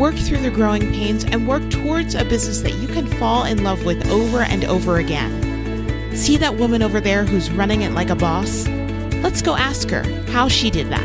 work through the growing pains, and work towards a business that you can fall in love with over and over again. See that woman over there who's running it like a boss? Let's go ask her how she did that.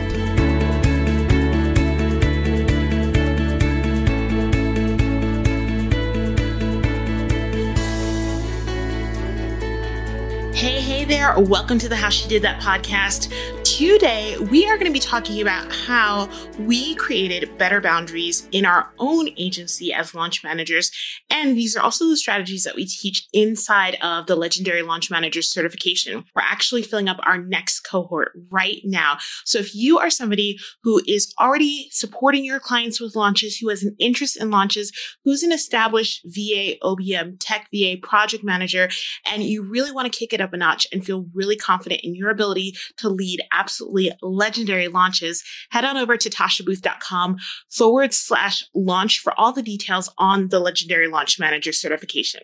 Hey, hey there. Welcome to the How She Did That podcast. Today, we are going to be talking about how we created better boundaries in our own agency as launch managers. And these are also the strategies that we teach inside of the Legendary Launch Manager certification. We're actually filling up our next cohort right now. So if you are somebody who is already supporting your clients with launches, who has an interest in launches, who's an established VA, OBM, tech VA project manager, and you really want to kick it up a notch and feel really confident in your ability to lead absolutely legendary launches, head on over to tashabooth.com forward slash launch for all the details on the Legendary Launch Manager certification.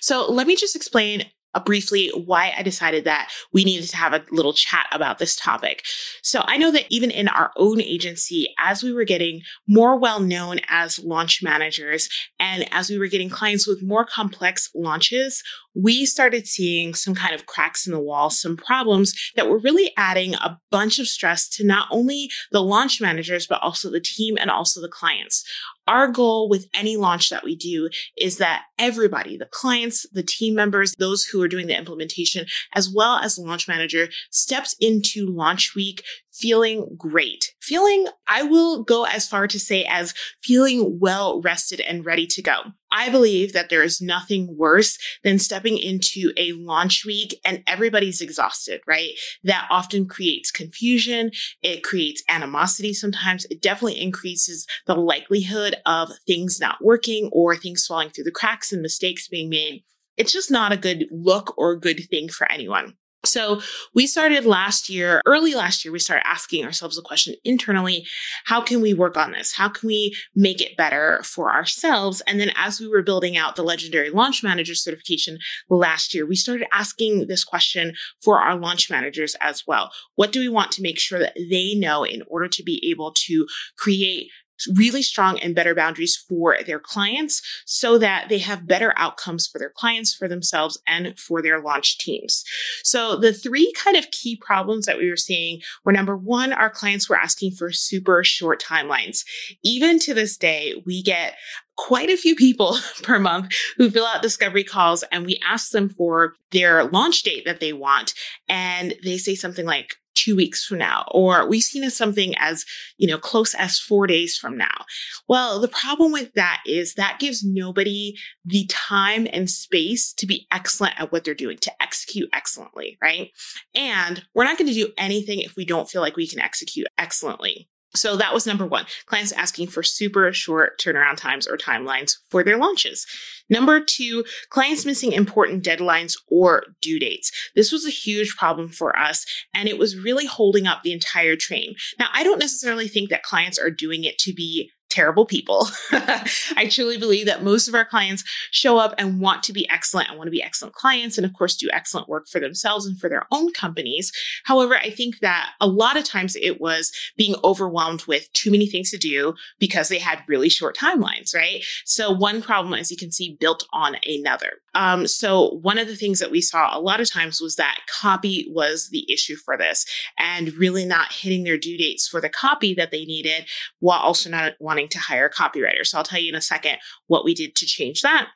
So let me just explain Uh, briefly why I decided that we needed to have a little chat about this topic. So I know that even in our own agency, as we were getting more well known as launch managers and as we were getting clients with more complex launches, we started seeing some kind of cracks in the wall, some problems that were really adding a bunch of stress to not only the launch managers, but also the team and also the clients. Our goal with any launch that we do is that everybody, the clients, the team members, those who are doing the implementation, as well as the launch manager, steps into launch week feeling great. Feeling, I will go as far to say as feeling well rested and ready to go. I believe that there is nothing worse than stepping into a launch week and everybody's exhausted, right? That often creates confusion. It creates animosity sometimes. It definitely increases the likelihood of things not working or things falling through the cracks and mistakes being made. It's just not a good look or good thing for anyone. So we started last year, early last year, we started asking ourselves a question internally, how can we work on this? How can we make it better for ourselves? And then as we were building out the legendary launch manager certification last year, we started asking this question for our launch managers as well. What do we want to make sure that they know in order to be able to create really strong and better boundaries for their clients so that they have better outcomes for their clients, for themselves, and for their launch teams. So the three kind of key problems that we were seeing were number one, our clients were asking for super short timelines. Even to this day, we get quite a few people per month who fill out discovery calls and we ask them for their launch date that they want. And they say something like, two weeks from now, or we've seen as something as, you know, close as four days from now. Well, the problem with that is that gives nobody the time and space to be excellent at what they're doing, to execute excellently, right? And we're not going to do anything if we don't feel like we can execute excellently. So that was number one. Clients asking for super short turnaround times or timelines for their launches. Number two, clients missing important deadlines or due dates. This was a huge problem for us and it was really holding up the entire train. Now, I don't necessarily think that clients are doing it to be terrible people. I truly believe that most of our clients show up and want to be excellent and want to be excellent clients and of course do excellent work for themselves and for their own companies. However, I think that a lot of times it was being overwhelmed with too many things to do because they had really short timelines, right? So one problem, as you can see, built on another. Um, so one of the things that we saw a lot of times was that copy was the issue for this and really not hitting their due dates for the copy that they needed while also not wanting to hire a copywriter. So I'll tell you in a second what we did to change that.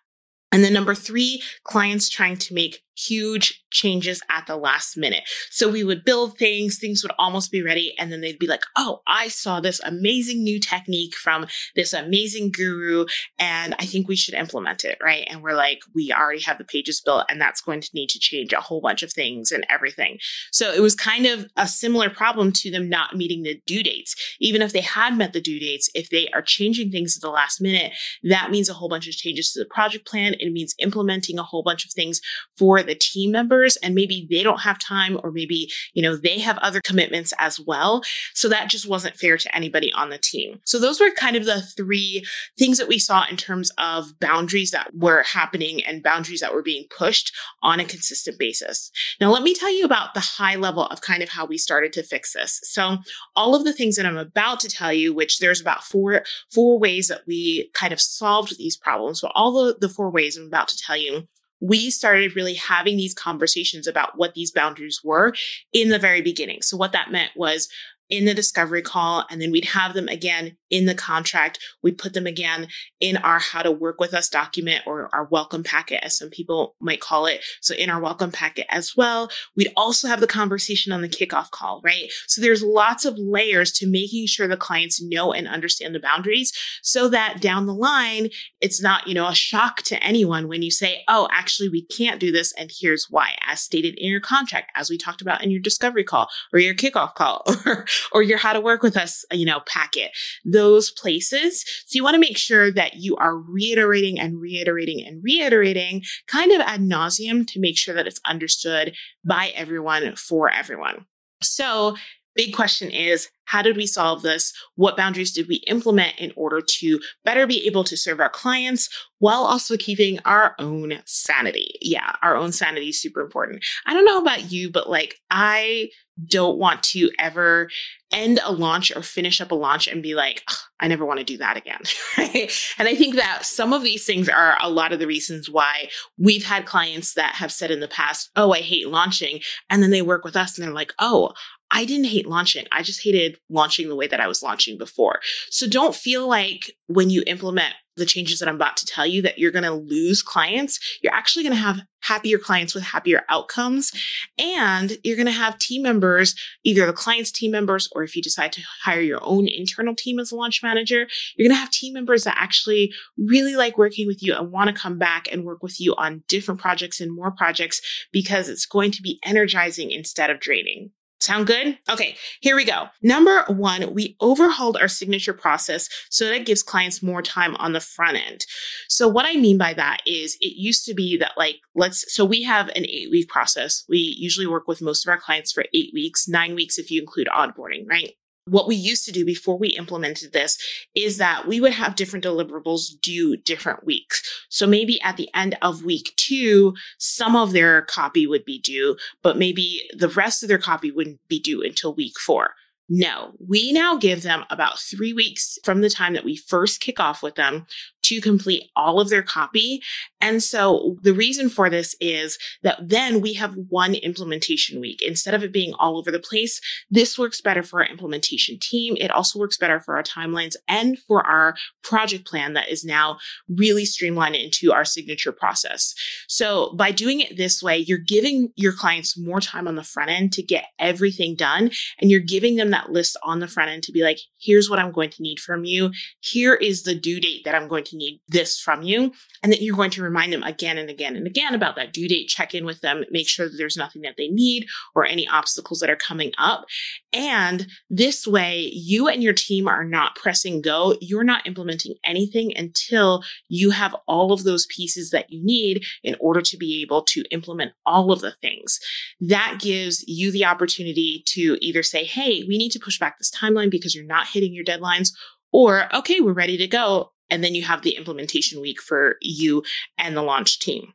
And then number three, clients trying to make huge changes at the last minute. So we would build things, things would almost be ready, and then they'd be like, oh, I saw this amazing new technique from this amazing guru, and I think we should implement it, right? And we're like, we already have the pages built, and that's going to need to change a whole bunch of things and everything. So it was kind of a similar problem to them not meeting the due dates. Even if they had met the due dates, if they are changing things at the last minute, that means a whole bunch of changes to the project plan. It means implementing a whole bunch of things for the team members and maybe they don't have time or maybe, you know, they have other commitments as well. So that just wasn't fair to anybody on the team. So those were kind of the three things that we saw in terms of boundaries that were happening and boundaries that were being pushed on a consistent basis. Now, let me tell you about the high level of kind of how we started to fix this. So all of the things that I'm about to tell you, which there's about four, four ways that we kind of solved these problems, but all the, the four ways I'm about to tell you we started really having these conversations about what these boundaries were in the very beginning. So, what that meant was in the discovery call, and then we'd have them again in the contract. We'd put them again in our how to work with us document or our welcome packet, as some people might call it. So in our welcome packet as well, we'd also have the conversation on the kickoff call, right? So there's lots of layers to making sure the clients know and understand the boundaries so that down the line, it's not, you know, a shock to anyone when you say, oh, actually, we can't do this. And here's why, as stated in your contract, as we talked about in your discovery call or your kickoff call or, or your how to work with us, you know, packet those places. So you want to make sure that you are reiterating and reiterating and reiterating kind of ad nauseum to make sure that it's understood by everyone for everyone. So big question is how did we solve this? What boundaries did we implement in order to better be able to serve our clients while also keeping our own sanity? Yeah, our own sanity is super important. I don't know about you, but like I don't want to ever end a launch or finish up a launch and be like, I never want to do that again. And I think that some of these things are a lot of the reasons why we've had clients that have said in the past, Oh, I hate launching. And then they work with us and they're like, Oh, I didn't hate launching. I just hated launching the way that I was launching before. So don't feel like when you implement the changes that I'm about to tell you that you're going to lose clients. You're actually going to have happier clients with happier outcomes. And you're going to have team members, either the client's team members, or if you decide to hire your own internal team as a launch manager, you're going to have team members that actually really like working with you and want to come back and work with you on different projects and more projects because it's going to be energizing instead of draining. Sound good? Okay, here we go. Number one, we overhauled our signature process so that gives clients more time on the front end. So, what I mean by that is it used to be that, like, let's, so we have an eight week process. We usually work with most of our clients for eight weeks, nine weeks if you include onboarding, right? What we used to do before we implemented this is that we would have different deliverables due different weeks. So maybe at the end of week two, some of their copy would be due, but maybe the rest of their copy wouldn't be due until week four. No, we now give them about three weeks from the time that we first kick off with them to complete all of their copy. And so the reason for this is that then we have one implementation week. Instead of it being all over the place, this works better for our implementation team. It also works better for our timelines and for our project plan that is now really streamlined into our signature process. So by doing it this way, you're giving your clients more time on the front end to get everything done. And you're giving them that list on the front end to be like, here's what I'm going to need from you. Here is the due date that I'm going to need this from you. And that you're going to remind them again and again and again about that due date, check in with them, make sure that there's nothing that they need or any obstacles that are coming up. And this way, you and your team are not pressing go. You're not implementing anything until you have all of those pieces that you need in order to be able to implement all of the things. That gives you the opportunity to either say, Hey, we need to push back this timeline because you're not hitting your deadlines or, okay, we're ready to go. And then you have the implementation week for you and the launch team.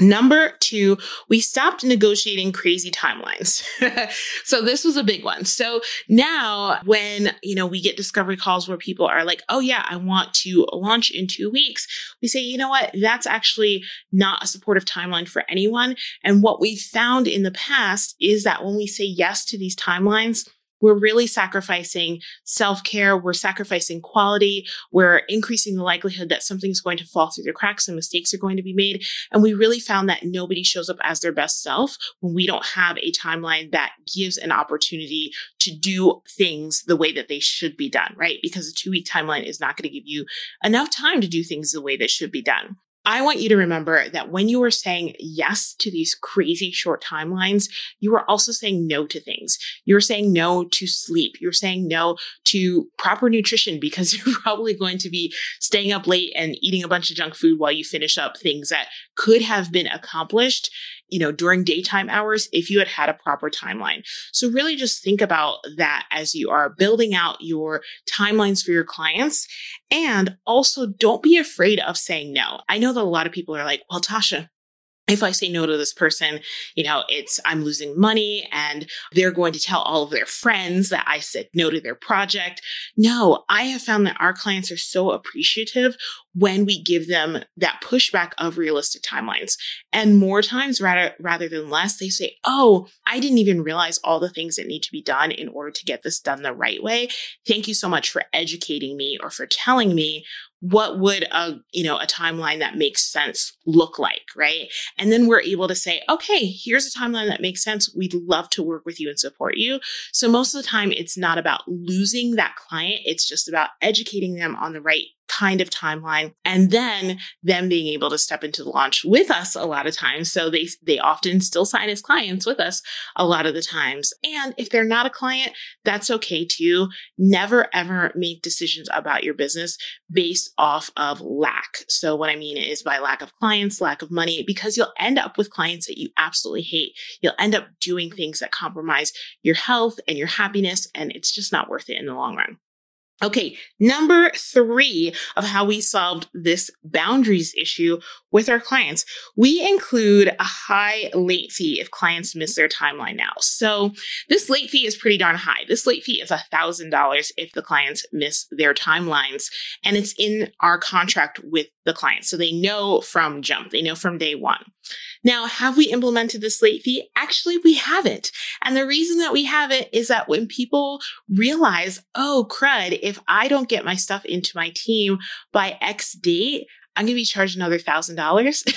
Number two, we stopped negotiating crazy timelines. so this was a big one. So now when, you know, we get discovery calls where people are like, Oh yeah, I want to launch in two weeks. We say, you know what? That's actually not a supportive timeline for anyone. And what we found in the past is that when we say yes to these timelines, we're really sacrificing self care. We're sacrificing quality. We're increasing the likelihood that something's going to fall through the cracks and mistakes are going to be made. And we really found that nobody shows up as their best self when we don't have a timeline that gives an opportunity to do things the way that they should be done, right? Because a two week timeline is not going to give you enough time to do things the way that should be done. I want you to remember that when you are saying yes to these crazy short timelines, you are also saying no to things. You're saying no to sleep. You're saying no to proper nutrition because you're probably going to be staying up late and eating a bunch of junk food while you finish up things that could have been accomplished you know, during daytime hours if you had had a proper timeline. So really just think about that as you are building out your timelines for your clients. And also don't be afraid of saying no. I know that a lot of people are like, well, Tasha, if I say no to this person, you know, it's I'm losing money and they're going to tell all of their friends that I said no to their project. No, I have found that our clients are so appreciative when we give them that pushback of realistic timelines. And more times rather rather than less, they say, "Oh, I didn't even realize all the things that need to be done in order to get this done the right way. Thank you so much for educating me or for telling me what would a you know a timeline that makes sense look like right? And then we're able to say okay here's a timeline that makes sense. We'd love to work with you and support you. So most of the time it's not about losing that client. It's just about educating them on the right kind of timeline and then them being able to step into the launch with us a lot of times. So they they often still sign as clients with us a lot of the times. And if they're not a client that's okay too. Never ever make decisions about your business based off of lack. So what i mean is by lack of clients lack of money because you'll end up with clients that you absolutely hate. You'll end up doing things that compromise your health and your happiness and it's just not worth it in the long run Okay, number three of how we solved this boundaries issue with our clients. We include a high late fee if clients miss their timeline now. So this late fee is pretty darn high. This late fee is $1,000 if the clients miss their timelines. And it's in our contract with the client. So they know from jump, they know from day one. Now, have we implemented this late fee? Actually, we haven't. And the reason that we haven't is that when people realize, oh, crud, if I don't get my stuff into my team by X date, I'm going to be charged another thousand dollars.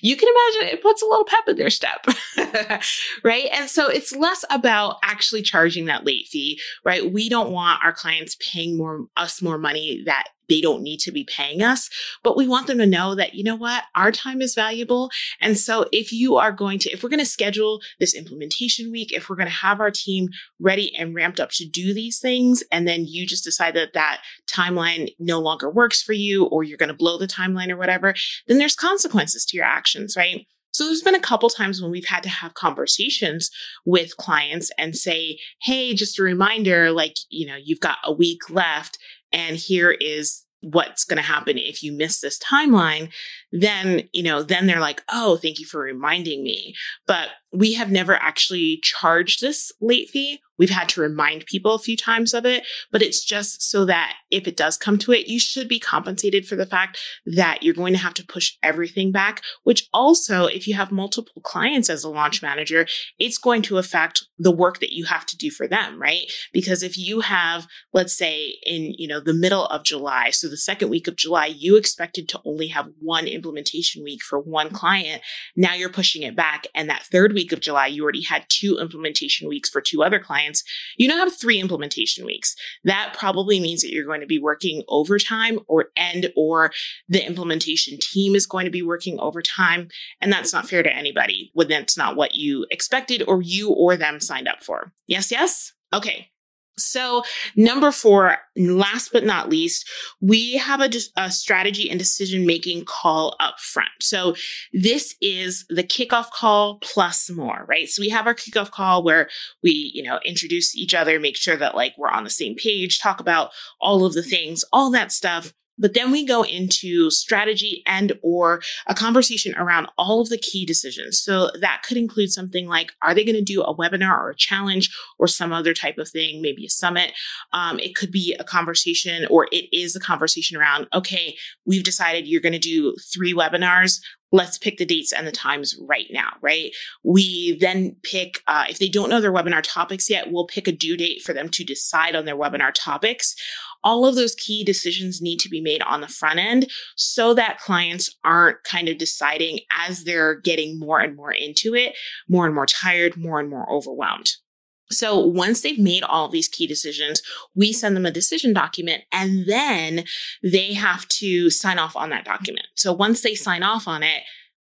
You can imagine it puts a little pep in their step, right? And so it's less about actually charging that late fee, right? We don't want our clients paying more us more money that they don't need to be paying us, but we want them to know that, you know what, our time is valuable. And so if you are going to, if we're going to schedule this implementation week, if we're going to have our team ready and ramped up to do these things, and then you just decide that that timeline no longer works for you, or you're going to blow the timeline or whatever, then there's consequences to your actions, right? So there's been a couple times when we've had to have conversations with clients and say, Hey, just a reminder, like, you know, you've got a week left and here is what's going to happen if you miss this timeline then you know then they're like oh thank you for reminding me. But we have never actually charged this late fee We've had to remind people a few times of it, but it's just so that if it does come to it, you should be compensated for the fact that you're going to have to push everything back, which also, if you have multiple clients as a launch manager, it's going to affect the work that you have to do for them, right? Because if you have, let's say in, you know, the middle of July, so the second week of July, you expected to only have one implementation week for one client. Now you're pushing it back. And that third week of July, you already had two implementation weeks for two other clients clients, you now have three implementation weeks. That probably means that you're going to be working overtime or and or the implementation team is going to be working overtime. And that's not fair to anybody when that's not what you expected or you or them signed up for. Yes, yes? Okay. So, number four, last but not least, we have a, a strategy and decision making call up front. So, this is the kickoff call plus more, right? So, we have our kickoff call where we, you know, introduce each other, make sure that like we're on the same page, talk about all of the things, all that stuff. But then we go into strategy and or a conversation around all of the key decisions. So that could include something like, are they going to do a webinar or a challenge or some other type of thing, maybe a summit? Um, it could be a conversation or it is a conversation around, okay, we've decided you're going to do three webinars let's pick the dates and the times right now, right? We then pick, uh, if they don't know their webinar topics yet, we'll pick a due date for them to decide on their webinar topics all of those key decisions need to be made on the front end so that clients aren't kind of deciding as they're getting more and more into it, more and more tired, more and more overwhelmed. So once they've made all these key decisions, we send them a decision document and then they have to sign off on that document. So once they sign off on it,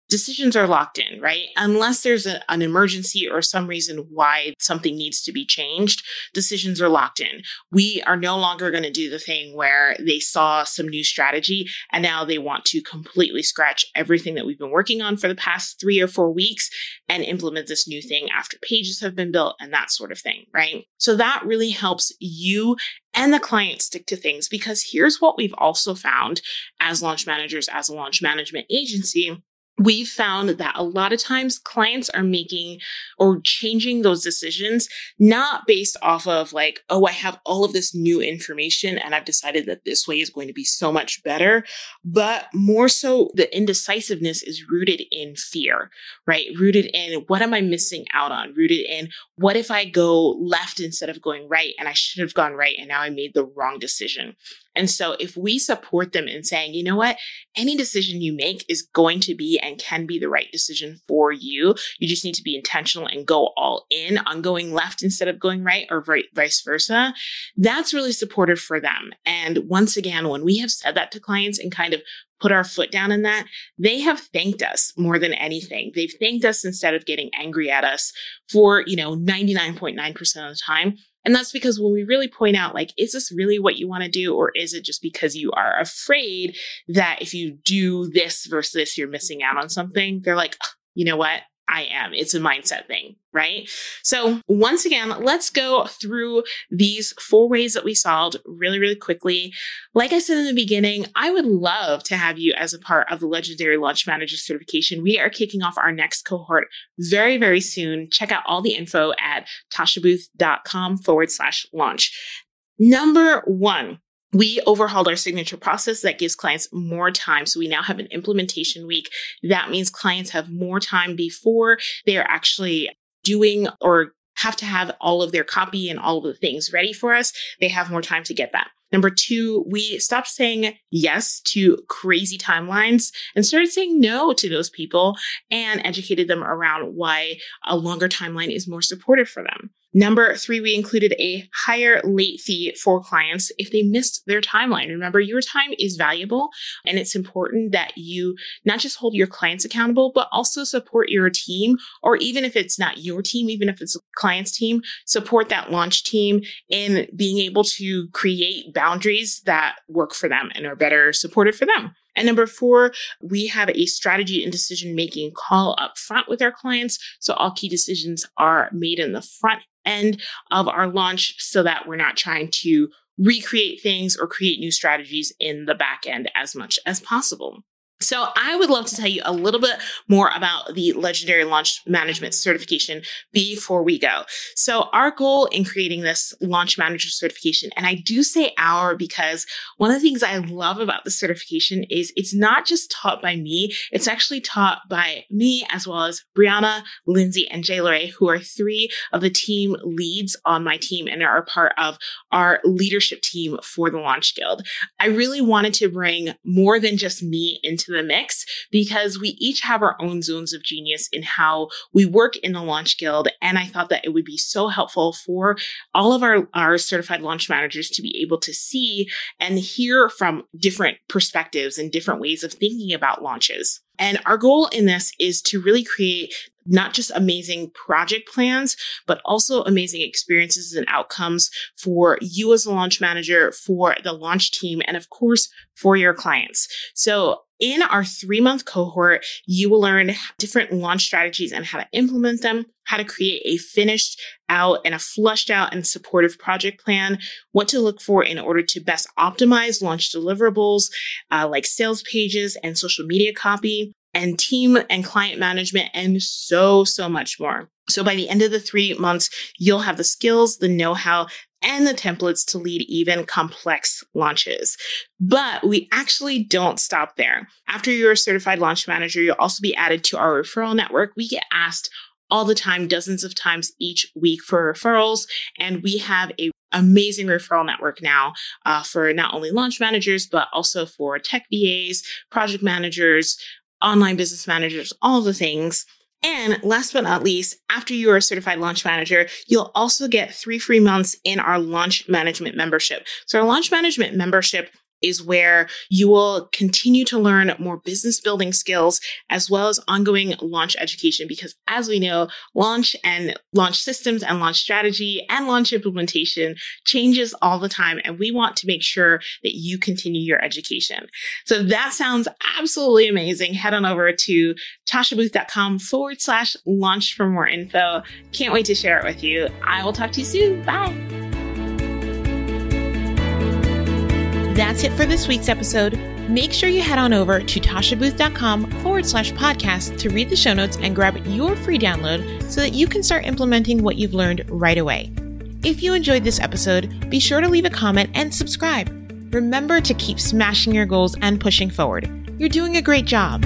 decisions are locked in, right? Unless there's a, an emergency or some reason why something needs to be changed, decisions are locked in. We are no longer going to do the thing where they saw some new strategy and now they want to completely scratch everything that we've been working on for the past three or four weeks and implement this new thing after pages have been built and that sort of thing, right? So that really helps you and the client stick to things because here's what we've also found as launch managers, as a launch management agency we've found that a lot of times clients are making or changing those decisions not based off of like, oh, I have all of this new information and I've decided that this way is going to be so much better, but more so the indecisiveness is rooted in fear, right? Rooted in what am I missing out on? Rooted in what if I go left instead of going right and I should have gone right and now I made the wrong decision. And so if we support them in saying, you know what, any decision you make is going to be and can be the right decision for you. You just need to be intentional and go all in on going left instead of going right or vice versa. That's really supportive for them. And once again, when we have said that to clients and kind of put our foot down in that, they have thanked us more than anything. They've thanked us instead of getting angry at us for, you know, 99.9% of the time. And that's because when we really point out, like, is this really what you want to do? Or is it just because you are afraid that if you do this versus this, you're missing out on something? They're like, you know what? I am. It's a mindset thing, right? So once again, let's go through these four ways that we solved really, really quickly. Like I said in the beginning, I would love to have you as a part of the Legendary Launch Manager certification. We are kicking off our next cohort very, very soon. Check out all the info at tashabooth.com forward slash launch. Number one, we overhauled our signature process that gives clients more time. So we now have an implementation week. That means clients have more time before they are actually doing or have to have all of their copy and all of the things ready for us. They have more time to get that. Number two, we stopped saying yes to crazy timelines and started saying no to those people and educated them around why a longer timeline is more supportive for them. Number three, we included a higher late fee for clients if they missed their timeline. Remember, your time is valuable and it's important that you not just hold your clients accountable, but also support your team, or even if it's not your team, even if it's a client's team, support that launch team in being able to create boundaries that work for them and are better supported for them. And number four, we have a strategy and decision making call up front with our clients. So all key decisions are made in the front end of our launch so that we're not trying to recreate things or create new strategies in the back end as much as possible. So I would love to tell you a little bit more about the legendary launch management certification before we go. So our goal in creating this launch manager certification, and I do say our because one of the things I love about the certification is it's not just taught by me, it's actually taught by me as well as Brianna, Lindsay, and Jay Lorray, who are three of the team leads on my team and are part of our leadership team for the Launch Guild. I really wanted to bring more than just me into the mix because we each have our own zones of genius in how we work in the Launch Guild. And I thought that it would be so helpful for all of our, our certified launch managers to be able to see and hear from different perspectives and different ways of thinking about launches. And our goal in this is to really create not just amazing project plans, but also amazing experiences and outcomes for you as a launch manager, for the launch team, and of course, for your clients. So in our three month cohort, you will learn different launch strategies and how to implement them, how to create a finished out and a flushed out and supportive project plan, what to look for in order to best optimize launch deliverables uh, like sales pages and social media copy, and team and client management, and so, so much more. So by the end of the three months, you'll have the skills, the know how, and the templates to lead even complex launches. But we actually don't stop there. After you're a certified launch manager, you'll also be added to our referral network. We get asked all the time, dozens of times each week for referrals. And we have a amazing referral network now uh, for not only launch managers, but also for tech VAs, project managers, online business managers, all the things. And last but not least, after you are a certified launch manager, you'll also get three free months in our launch management membership. So our launch management membership is where you will continue to learn more business building skills as well as ongoing launch education. Because as we know, launch and launch systems and launch strategy and launch implementation changes all the time. And we want to make sure that you continue your education. So that sounds absolutely amazing. Head on over to tashabooth.com forward slash launch for more info. Can't wait to share it with you. I will talk to you soon. Bye. That's it for this week's episode. Make sure you head on over to tashabooth.com forward slash podcast to read the show notes and grab your free download so that you can start implementing what you've learned right away. If you enjoyed this episode, be sure to leave a comment and subscribe. Remember to keep smashing your goals and pushing forward. You're doing a great job.